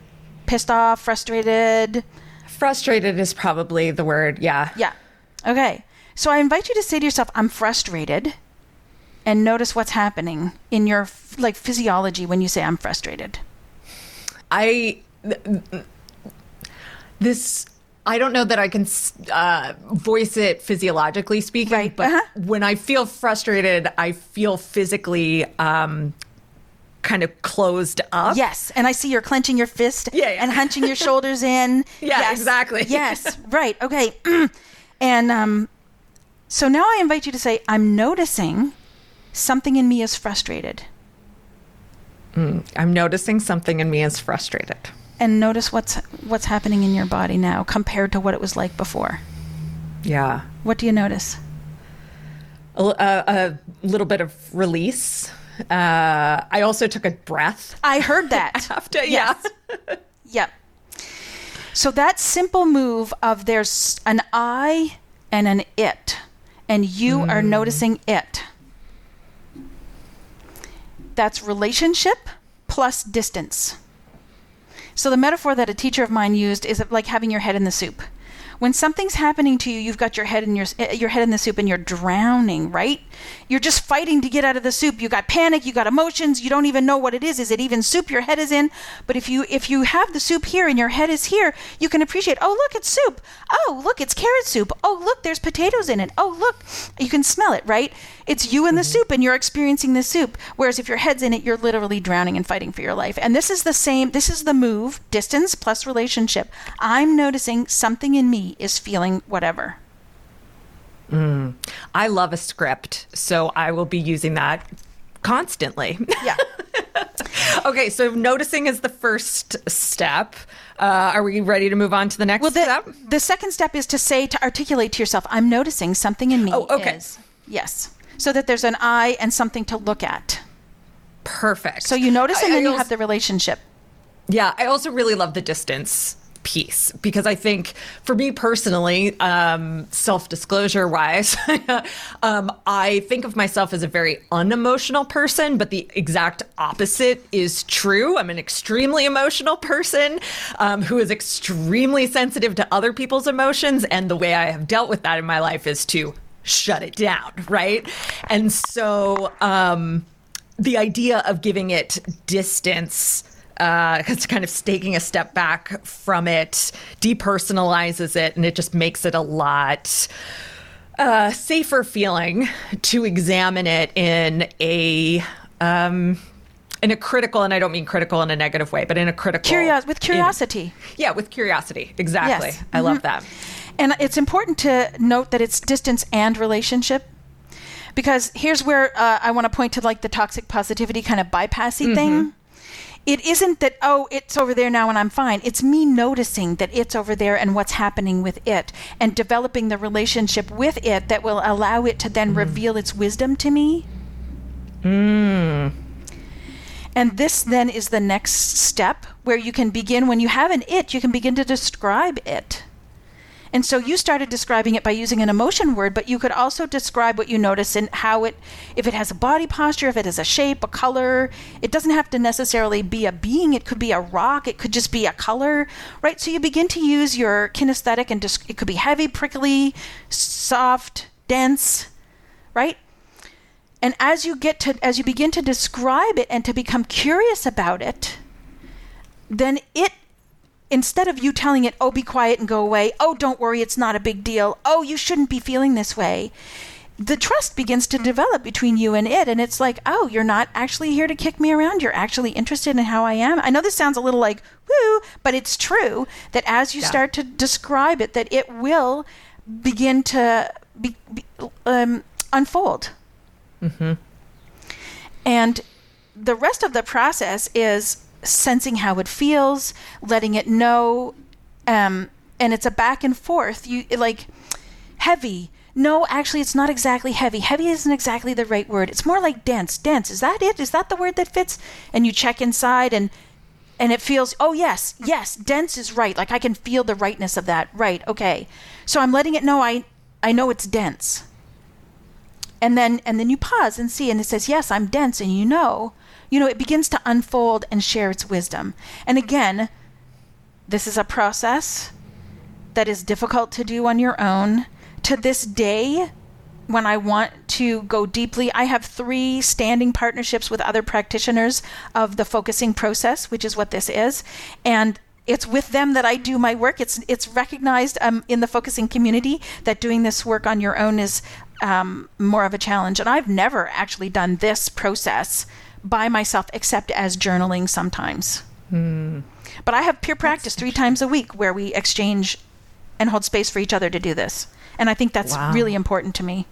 Speaker 1: Pissed off, frustrated?
Speaker 2: Frustrated is probably the word, yeah.
Speaker 1: Yeah. Okay. So I invite you to say to yourself, I'm frustrated, and notice what's happening in your like physiology when you say I'm frustrated.
Speaker 2: I this I don't know that I can uh, voice it physiologically speaking, right. but uh-huh. when I feel frustrated, I feel physically um, kind of closed up.
Speaker 1: Yes, and I see you're clenching your fist yeah, yeah. and hunching your shoulders in. <laughs>
Speaker 2: Yeah,
Speaker 1: yes.
Speaker 2: exactly. <laughs>
Speaker 1: yes, right. Okay. <clears throat> and um, so now I invite you to say, I'm noticing something in me is frustrated.
Speaker 2: Mm, I'm noticing something in me is frustrated
Speaker 1: and notice what's what's happening in your body now compared to what it was like before.
Speaker 2: Yeah.
Speaker 1: What do you notice?
Speaker 2: A, a, a little bit of release. Uh, I also took a breath.
Speaker 1: I heard that. <laughs>
Speaker 2: After, yes.
Speaker 1: yeah. yep. So that simple move of there's an I and an it, and you mm. are noticing it. That's relationship plus distance. So the metaphor that a teacher of mine used is like having your head in the soup when something's happening to you, you've got your head in your eh, your head in the soup and you're drowning, right? You're just fighting to get out of the soup. You got panic, you got emotions, you don't even know what it is. Is it even soup your head is in? But if you if you have the soup here and your head is here, you can appreciate, "Oh, look, it's soup. Oh, look, it's carrot soup. Oh, look, there's potatoes in it. Oh, look." You can smell it, right? It's you in the mm-hmm. soup and you're experiencing the soup. Whereas if your head's in it, you're literally drowning and fighting for your life. And this is the same, this is the move, distance plus relationship. I'm noticing something in me is feeling whatever.
Speaker 2: Mm. I love a script, so I will be using that constantly.
Speaker 1: Yeah. <laughs>
Speaker 2: okay, so noticing is the first step. Uh, are we ready to move on to the next
Speaker 1: well, the,
Speaker 2: step?
Speaker 1: The second step is to say, to articulate to yourself, I'm noticing something in me.
Speaker 2: Oh, okay.
Speaker 1: Is, yes. So that there's an I and something to look at.
Speaker 2: Perfect.
Speaker 1: So you notice and I, then I you have the relationship.
Speaker 2: Yeah, I also really love the distance piece because I think for me personally, um, self disclosure wise, <laughs> um, I think of myself as a very unemotional person, but the exact opposite is true. I'm an extremely emotional person um, who is extremely sensitive to other people's emotions. And the way I have dealt with that in my life is to shut it down, right? And so um, the idea of giving it distance uh, <laughs> it's kind of taking a step back from it, depersonalizes it, and it just makes it a lot uh, safer feeling to examine it in a um, in a critical, and I don't mean critical in a negative way, but in a critical
Speaker 1: Curios- with curiosity.
Speaker 2: in- yeah, with curiosity. Exactly.
Speaker 1: Yes.
Speaker 2: I love that.
Speaker 1: And it's important to note that it's distance and relationship. Because here's where uh, I want to point to like the toxic positivity kind of bypassy thing. It isn't that, oh, it's over there now and I'm fine. It's me noticing that it's over there and what's happening with it and developing the relationship with it that will allow it to then mm-hmm. reveal its wisdom to me. Mm. And this then is the next step where you can begin, when you have an it, you can begin to describe it. And so you started describing it by using an emotion word, but you could also describe what you notice and how it, if it has a body posture, if it has a shape, a color. It doesn't have to necessarily be a being. It could be a rock. It could just be a color, right? So you begin to use your kinesthetic and dis- it could be heavy, prickly, soft, dense, right? And as you get to, as you begin to describe it and to become curious about it, then it instead of you telling it, oh, be quiet and go away, oh, don't worry, it's not a big deal, oh, you shouldn't be feeling this way, the trust begins to develop between you and it. And it's like, oh, you're not actually here to kick me around. You're actually interested in how I am. I know this sounds a little like, woo, but it's true that as you
Speaker 2: Yeah.
Speaker 1: start to describe it, that it will begin to be, be, um, unfold. And the rest of the process is sensing how it feels, letting it know, um, and it's a back and forth. You like heavy. No, actually, it's not exactly heavy. Heavy isn't exactly the right word. It's more like dense. Dense. Is that it? Is that the word that fits? And you check inside and and it feels oh yes yes dense is right like i can feel the rightness of that right okay so i'm letting it know i i know it's dense and then and then you pause and see and it says yes i'm dense and you know you know it begins to unfold and share its wisdom and again this is a process that is difficult to do on your own to this day when I want to go deeply, I have three standing partnerships with other practitioners of the focusing process, which is what this is. And it's with them that I do my work. It's it's recognized um, in the focusing community that doing this work on your own is um, more of a challenge. And I've never actually done this process by myself, except as journaling sometimes. But I have peer practice three times a week where we exchange and hold space for each other to do this. And I think that's
Speaker 2: Wow.
Speaker 1: really important to me.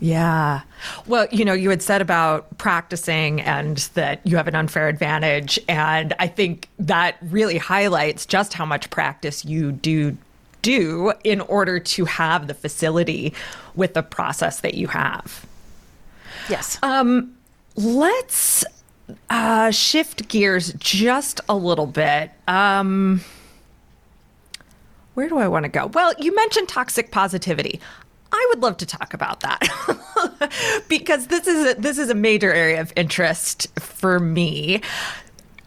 Speaker 2: Yeah. Well, you know, you had said about practicing and that you have an unfair advantage. And I think that really highlights just how much practice you do do in order to have the facility with the process that you have.
Speaker 1: Yes.
Speaker 2: Um, let's uh, shift gears just a little bit. Um, where do I want to go? Well, you mentioned toxic positivity. I would love to talk about that <laughs> because this is a, this is a major area of interest for me.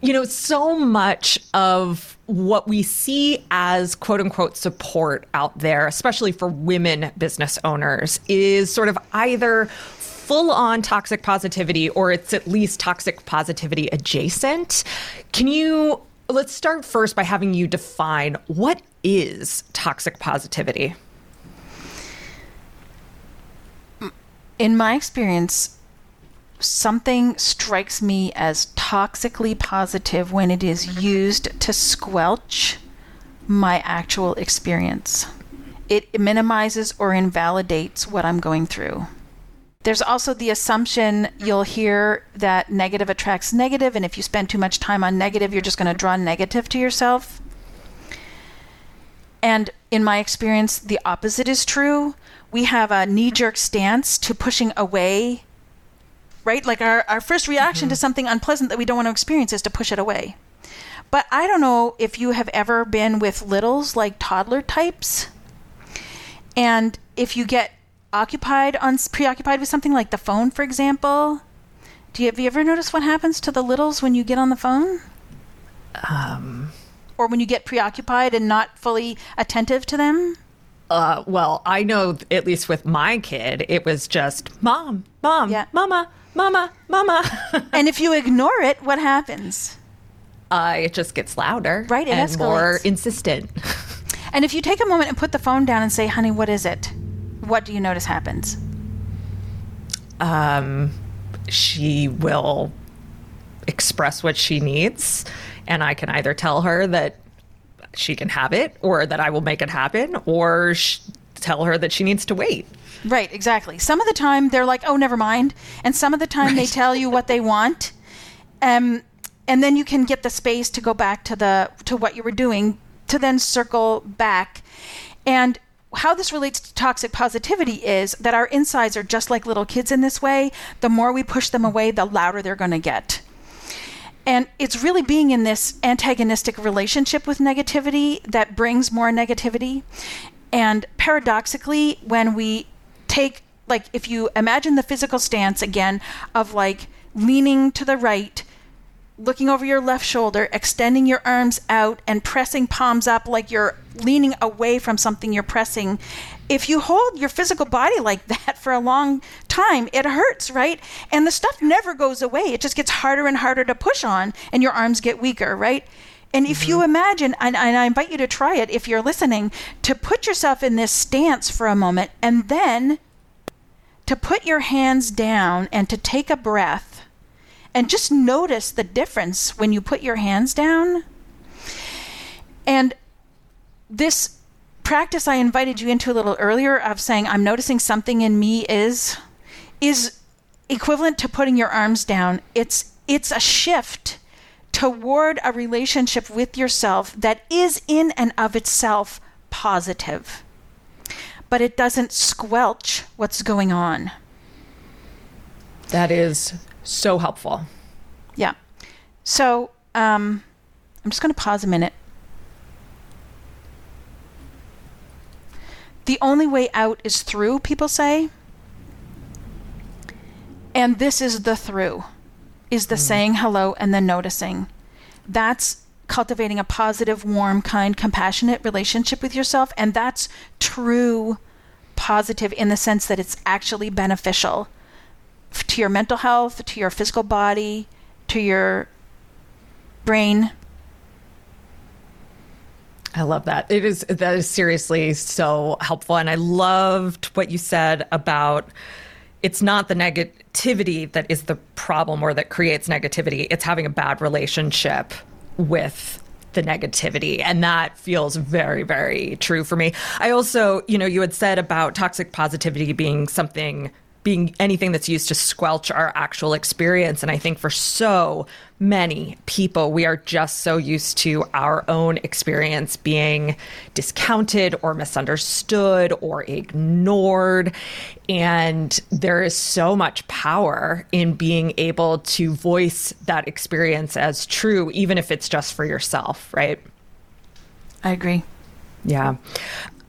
Speaker 2: You know, so much of what we see as quote unquote support out there, especially for women business owners, is sort of either full on toxic positivity or it's at least toxic positivity adjacent. Can you let's start first by having you define what is toxic positivity?
Speaker 1: in my experience, something strikes me as toxically positive when it is used to squelch my actual experience. It minimizes or invalidates what I'm going through. There's also the assumption you'll hear that negative attracts negative, and if you spend too much time on negative, you're just going to draw negative to yourself. And in my experience, the opposite is true. We have a knee jerk stance to pushing away, right? Like our, our first reaction to mm-hmm. something unpleasant that we don't want to experience is to push it away. But I don't know if you have ever been with littles, like toddler types. And if you get occupied on preoccupied with something like the phone, for example, do you have you ever noticed what happens to the littles when you get on the phone?
Speaker 2: Um,
Speaker 1: Or when you get preoccupied and not fully attentive to them?
Speaker 2: uh, well, I know at least with my kid, it was just mom, mom,
Speaker 1: Yeah.
Speaker 2: mama, mama, mama. <laughs>
Speaker 1: and if you ignore it, what happens?
Speaker 2: uh, it just gets louder,
Speaker 1: Right, it
Speaker 2: and more insistent. <laughs>
Speaker 1: And if you take a moment and put the phone down and say, honey, what is it? What do you notice happens?
Speaker 2: um, she will express what she needs. And I can either tell her that she can have it or that I will make it happen or sh- tell her that she needs to wait.
Speaker 1: Right, exactly. Some of the time they're like, "Oh, never mind," and some of the time right. they tell you what they want, um, and then you can get the space to go back to the to what you were doing to then circle back, and how this relates to toxic positivity is that our insides are just like little kids in this way. The more we push them away, the louder they're going to get. And it's really being in this antagonistic relationship with negativity that brings more negativity. And paradoxically, when we take, like, if you imagine the physical stance again of like leaning to the right, looking over your left shoulder, extending your arms out, and pressing palms up like you're leaning away from something you're pressing. If you hold your physical body like that <laughs> for a long time, it hurts, right? And the stuff never goes away. It just gets harder and harder to push on, and your arms get weaker, right? And if mm-hmm. you imagine, and, and I invite you to try it if you're listening, to put yourself in this stance for a moment and then to put your hands down and to take a breath and just notice the difference when you put your hands down. And this practice I invited you into a little earlier of saying I'm noticing something in me is is equivalent to putting your arms down. It's it's a shift toward a relationship with yourself that is in and of itself positive, but it doesn't squelch what's going on.
Speaker 2: That is so helpful.
Speaker 1: Yeah. So um, I'm just going to pause a minute. The only way out is through, people say. And this is the through is the mm. saying hello and then noticing. That's cultivating a positive, warm, kind, compassionate relationship with yourself. And that's true positive in the sense that it's actually beneficial to your mental health, to your physical body, to your brain.
Speaker 2: I love that. It is that is seriously so helpful and I loved what you said about it's not the negativity that is the problem or that creates negativity. It's having a bad relationship with the negativity. And that feels very, very true for me. I also, you know, you had said about toxic positivity being something being anything that's used to squelch our actual experience. And I think for so many people, we are just so used to our own experience being discounted or misunderstood or ignored. And there is so much power in being able to voice that experience as true, even if it's just for yourself, right?
Speaker 1: I agree.
Speaker 2: Yeah.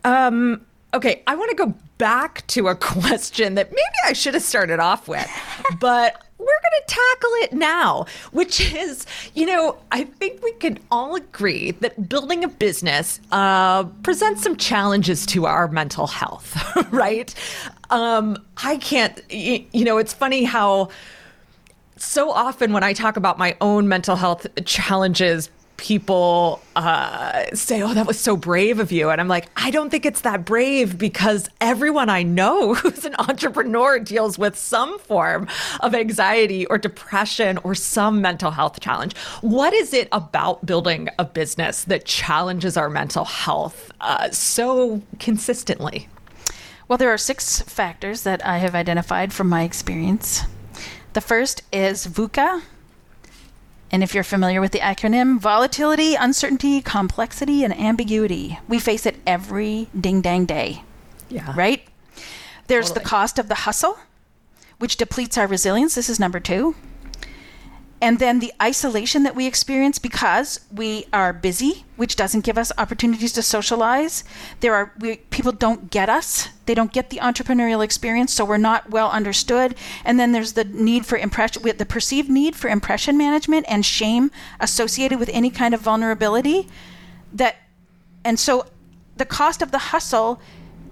Speaker 2: Um, okay, I want to go back to a <laughs> question that maybe I should have started off with, but we're going to tackle it now, which is, you know, I think we can all agree that building a business uh, presents some challenges to our mental health, <laughs> right? Um, I can't, you, you know, it's funny how so often when I talk about my own mental health challenges, people uh, say, "Oh, that was so brave of you," and I'm like, I don't think it's that brave because everyone I know <laughs> who's an entrepreneur deals with some form of anxiety or depression or some mental health challenge. What is it about building a business that challenges our mental health uh, so consistently?
Speaker 1: Well, there are six factors that I have identified from my experience. The first is VUCA, and if you're familiar with the acronym, volatility, uncertainty, complexity, and ambiguity. We face it every ding dang day.
Speaker 2: Yeah.
Speaker 1: Right? There's totally. the cost of the hustle, which depletes our resilience. This is number two and then the isolation that we experience because we are busy, which doesn't give us opportunities to socialize. There are we, people don't get us; they don't get the entrepreneurial experience, so we're not well understood. And then there's the need for impression, the perceived need for impression management and shame associated with any kind of vulnerability. That, and so, the cost of the hustle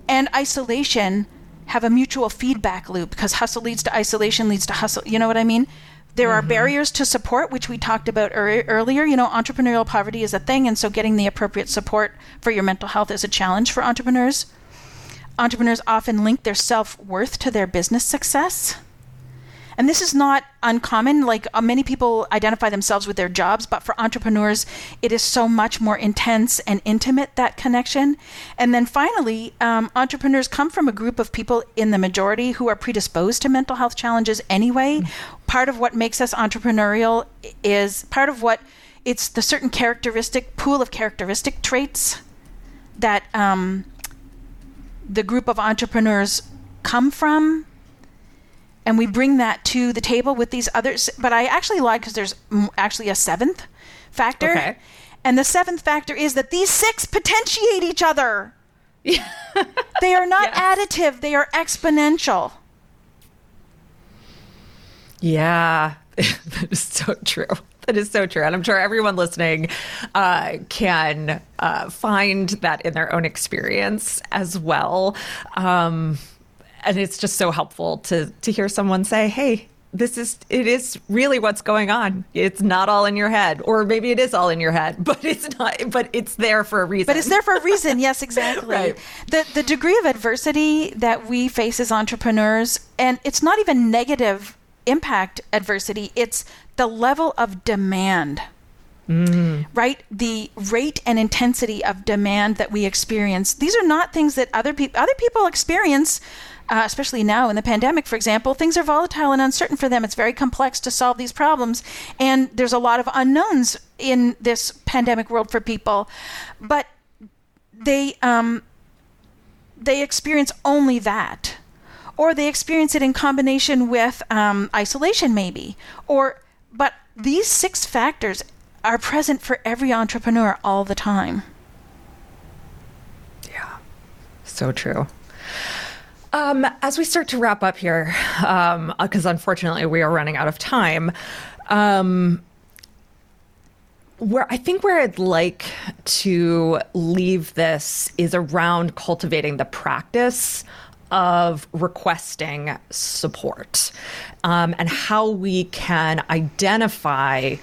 Speaker 1: and isolation have a mutual feedback loop because hustle leads to isolation leads to hustle. You know what I mean? There mm-hmm. are barriers to support, which we talked about er- earlier. You know, entrepreneurial poverty is a thing, and so getting the appropriate support for your mental health is a challenge for entrepreneurs. Entrepreneurs often link their self worth to their business success. And this is not uncommon. Like uh, many people identify themselves with their jobs, but for entrepreneurs, it is so much more intense and intimate that connection. And then finally, um, entrepreneurs come from a group of people in the majority who are predisposed to mental health challenges anyway. Mm-hmm. Part of what makes us entrepreneurial is part of what it's the certain characteristic pool of characteristic traits that um, the group of entrepreneurs come from and we bring that to the table with these others. But I actually lied because there's actually a seventh factor. Okay. And the seventh factor is that these six potentiate each other. <laughs> they are not additive, they are exponential.
Speaker 2: Yeah, <laughs> that is so true. That is so true. And I'm sure everyone listening uh, can uh, find that in their own experience as well. Um, and it's just so helpful to to hear someone say, "Hey, this is it is really what's going on. It's not all in your head, or maybe it is all in your head, <laughs> but it's not. But it's there for a reason.
Speaker 1: But it's there for a reason. Yes, <laughs> exactly. right. The the degree of adversity that we face as entrepreneurs, and it's not even negative impact adversity. It's the level of demand. Mm. Right, the rate and intensity of demand that we experience. These are not things that other people other people experience uh, especially now in the pandemic, for example, things are volatile and uncertain for them. It's very complex to solve these problems. And there's a lot of unknowns in this pandemic world for people. But they, um, they experience only that. Or they experience it in combination with um, isolation, maybe. Or, but these six factors are present for every entrepreneur all the time.
Speaker 2: Yeah, so true. Um, as we start to wrap up here, because um, unfortunately we are running out of time, um, where I think where I'd like to leave this is around cultivating the practice of requesting support um, and how we can identify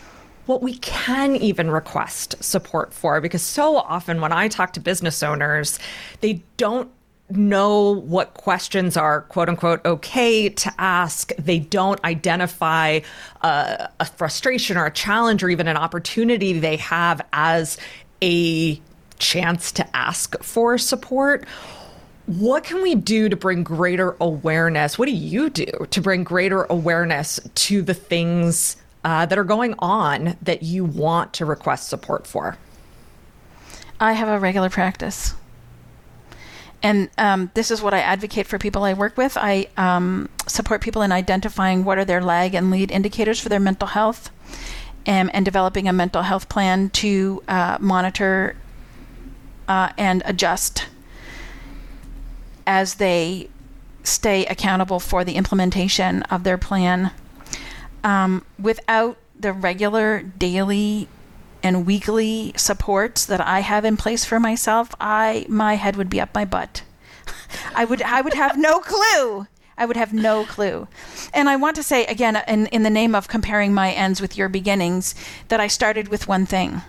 Speaker 2: what we can even request support for. Because so often when I talk to business owners, they don't know what questions are quote unquote okay to ask. They don't identify uh, a frustration or a challenge or even an opportunity they have as a chance to ask for support. What can we do to bring greater awareness? What do you do to bring greater awareness to the things uh, that are going on that you want to request support for?
Speaker 1: I have a regular practice and um, this is what I advocate for people I work with. I um, support people in identifying what are their lag and lead indicators for their mental health and, and developing a mental health plan to uh, monitor uh, and adjust as they stay accountable for the implementation of their plan. Um, without the regular daily and weekly supports that I have in place for myself, I my head would be up my butt. <laughs> I would I would have no clue. I would have no clue. And I want to say again in in the name of comparing my ends with your beginnings that I started with one thing.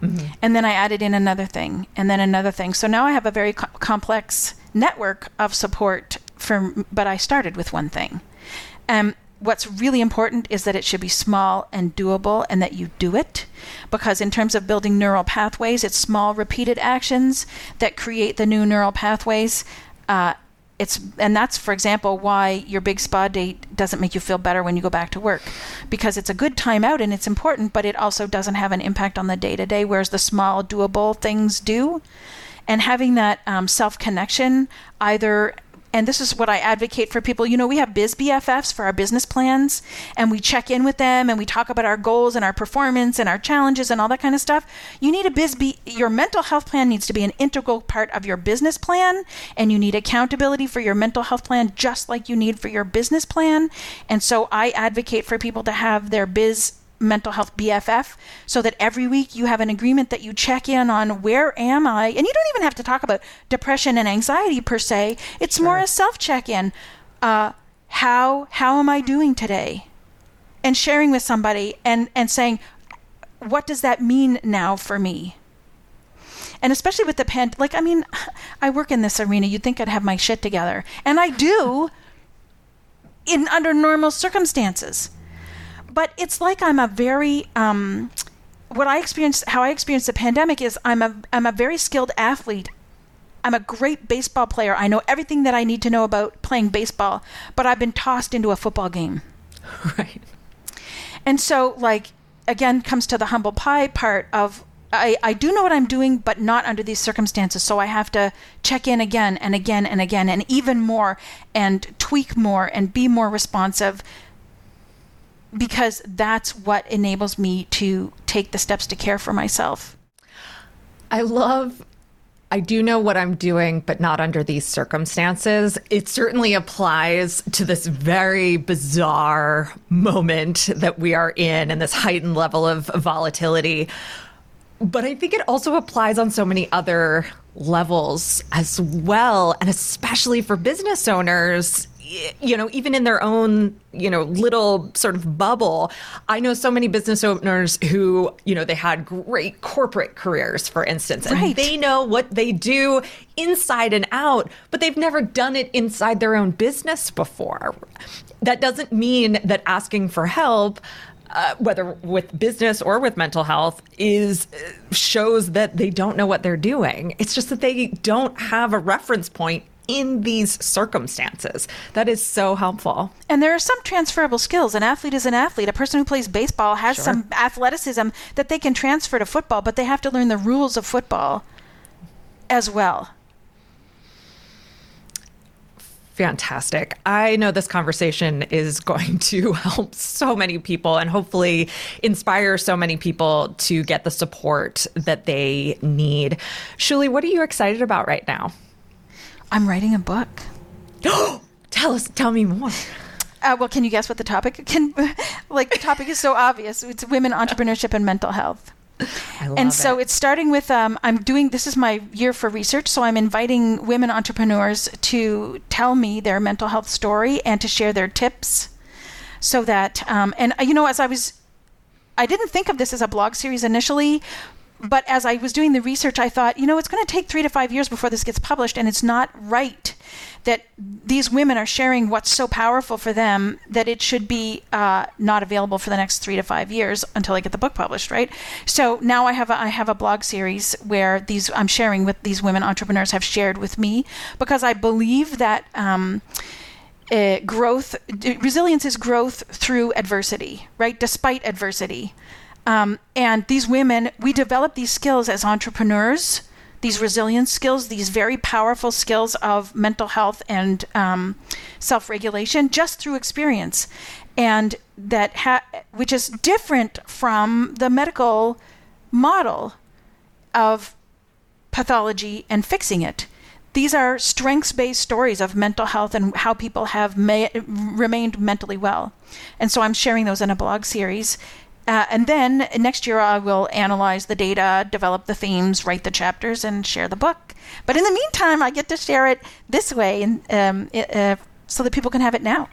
Speaker 1: Mm-hmm. And then I added in another thing and then another thing. So now I have a very co- complex network of support for but I started with one thing. Um, what's really important is that it should be small and doable and that you do it. Because in terms of building neural pathways it's small repeated actions that create the new neural pathways. Uh, it's and that's for example why your big spa date doesn't make you feel better when you go back to work. Because it's a good time out and it's important but it also doesn't have an impact on the day to day whereas the small doable things do. And having that um, self connection either and this is what I advocate for people. You know, we have biz BFFs for our business plans, and we check in with them and we talk about our goals and our performance and our challenges and all that kind of stuff. You need a biz B, your mental health plan needs to be an integral part of your business plan, and you need accountability for your mental health plan just like you need for your business plan. And so I advocate for people to have their biz mental health BFF so that every week you have an agreement that you check in on where am I? And you don't even have to talk about depression and anxiety per se. It's sure. more a self check in. Uh, how how am I doing today? And sharing with somebody and and saying, what does that mean now for me? And especially with the pand, like I mean, I work in this arena. You'd think I'd have my shit together, and I do in under normal circumstances. But it's like I'm a very um, what I experienced, how I experienced the pandemic is I'm a I'm a very skilled athlete. I'm a great baseball player. I know everything that I need to know about playing baseball, but I've been tossed into a football game. <laughs>
Speaker 2: Right.
Speaker 1: And so, like, again, comes to the humble pie part of I, I do know what I'm doing, but not under these circumstances. So I have to check in again and again and again and even more and tweak more and be more responsive because that's what enables me to take the steps to care for myself.
Speaker 2: I love I do know what I'm doing, but not under these circumstances. It certainly applies to this very bizarre moment that we are in and this heightened level of volatility. But I think it also applies on so many other levels as well, and especially for business owners you know, even in their own, you know, little sort of bubble, I know so many business owners who, you know, they had great corporate careers, for instance, and
Speaker 1: Right.
Speaker 2: they know what they do inside and out, but they've never done it inside their own business before. That doesn't mean that asking for help uh, whether with business or with mental health is uh, shows that they don't know what they're doing. It's just that they don't have a reference point in these circumstances. That is so helpful.
Speaker 1: And there are some transferable skills. An athlete is an athlete. A person who plays baseball has some athleticism that they can transfer to football, but they have to learn the rules of football as well.
Speaker 2: Fantastic. I know this conversation is <laughs> going to help so many people and hopefully inspire so many people to get the support that they need. Shuli, what are you excited about right now?
Speaker 1: I'm writing a book. <gasps>
Speaker 2: Tell us, tell me more.
Speaker 1: Uh, well, can you guess what the topic can? <laughs> like the topic is so obvious. It's women entrepreneurship and mental health.
Speaker 2: I love
Speaker 1: and so
Speaker 2: it.
Speaker 1: it's starting with um, I'm doing this is my year for research, so I'm inviting women entrepreneurs to tell me their mental health story and to share their tips, so that um, and uh, you know as I was, I didn't think of this as a blog series initially. But as I was doing the research, I thought, you know, it's going to take three to five years before this gets published, and it's not right that these women are sharing what's so powerful for them that it should be uh, not available for the next three to five years until I get the book published, right? So now I have a, I have a blog series where these I'm sharing with these women entrepreneurs have shared with me because I believe that. Um, uh, growth, resilience is growth through adversity, right? Despite adversity. Um, and these women, we develop these skills as entrepreneurs, these resilience skills, these very powerful skills of mental health and um, self regulation just through experience. And that, ha- which is different from the medical model of pathology and fixing it. These are strengths based stories of mental health and how people have ma- remained mentally well. And so I'm sharing those in a blog series. Uh, and then next year, I will analyze the data, develop the themes, write the chapters, and share the book. But in the meantime, I get to share it this way and, um, it, uh, so that people can have it now.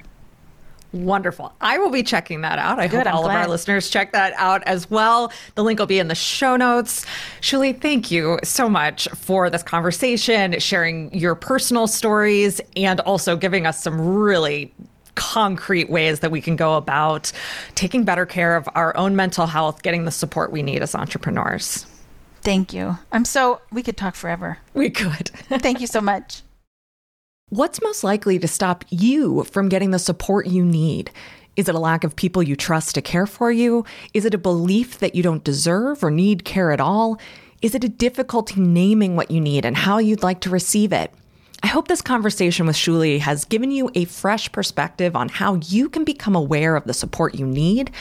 Speaker 2: Wonderful. I will be checking that out. I
Speaker 1: Good,
Speaker 2: hope
Speaker 1: I'm
Speaker 2: all of our listeners check that out as well. The link will be in the show notes. Shuli, thank you so much for this conversation, sharing your personal stories, and also giving us some really concrete ways that we can go about taking better care of our own mental health, getting the support we need as entrepreneurs.
Speaker 1: Thank you. I'm so, we could talk forever.
Speaker 2: We could. <laughs>
Speaker 1: Thank you so much.
Speaker 2: What's most likely to stop you from getting the support you need? Is it a lack of people you trust to care for you? Is it a belief that you don't deserve or need care at all? Is it a difficulty naming what you need and how you'd like to receive it? I hope this conversation with Shuli has given you a fresh perspective on how you can become aware of the support you need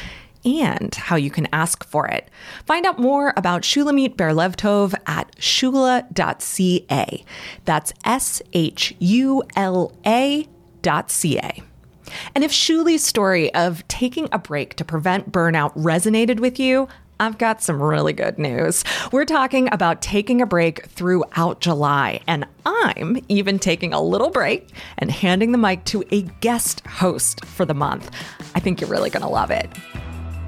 Speaker 2: and how you can ask for it. Find out more about Shulamit Ber Levtov at shula.ca. That's S H U L A dot C A. And if Shuli's story of taking a break to prevent burnout resonated with you, I've got some really good news. We're talking about taking a break throughout July, and I'm even taking a little break and handing the mic to a guest host for the month. I think you're really going to love it.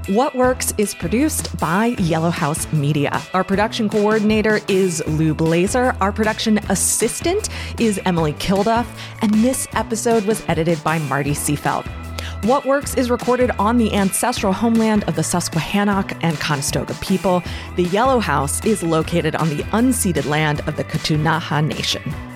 Speaker 2: What Works is produced by Yellow House Media. Our production coordinator is Lou Blaser. Our production assistant is Emily Kilduff. And this episode was edited by Marty Seafelt. What Works is recorded on the ancestral homeland of the Susquehannock and Conestoga people. The Yellow House is located on the unceded land of the Ktunaxa Nation.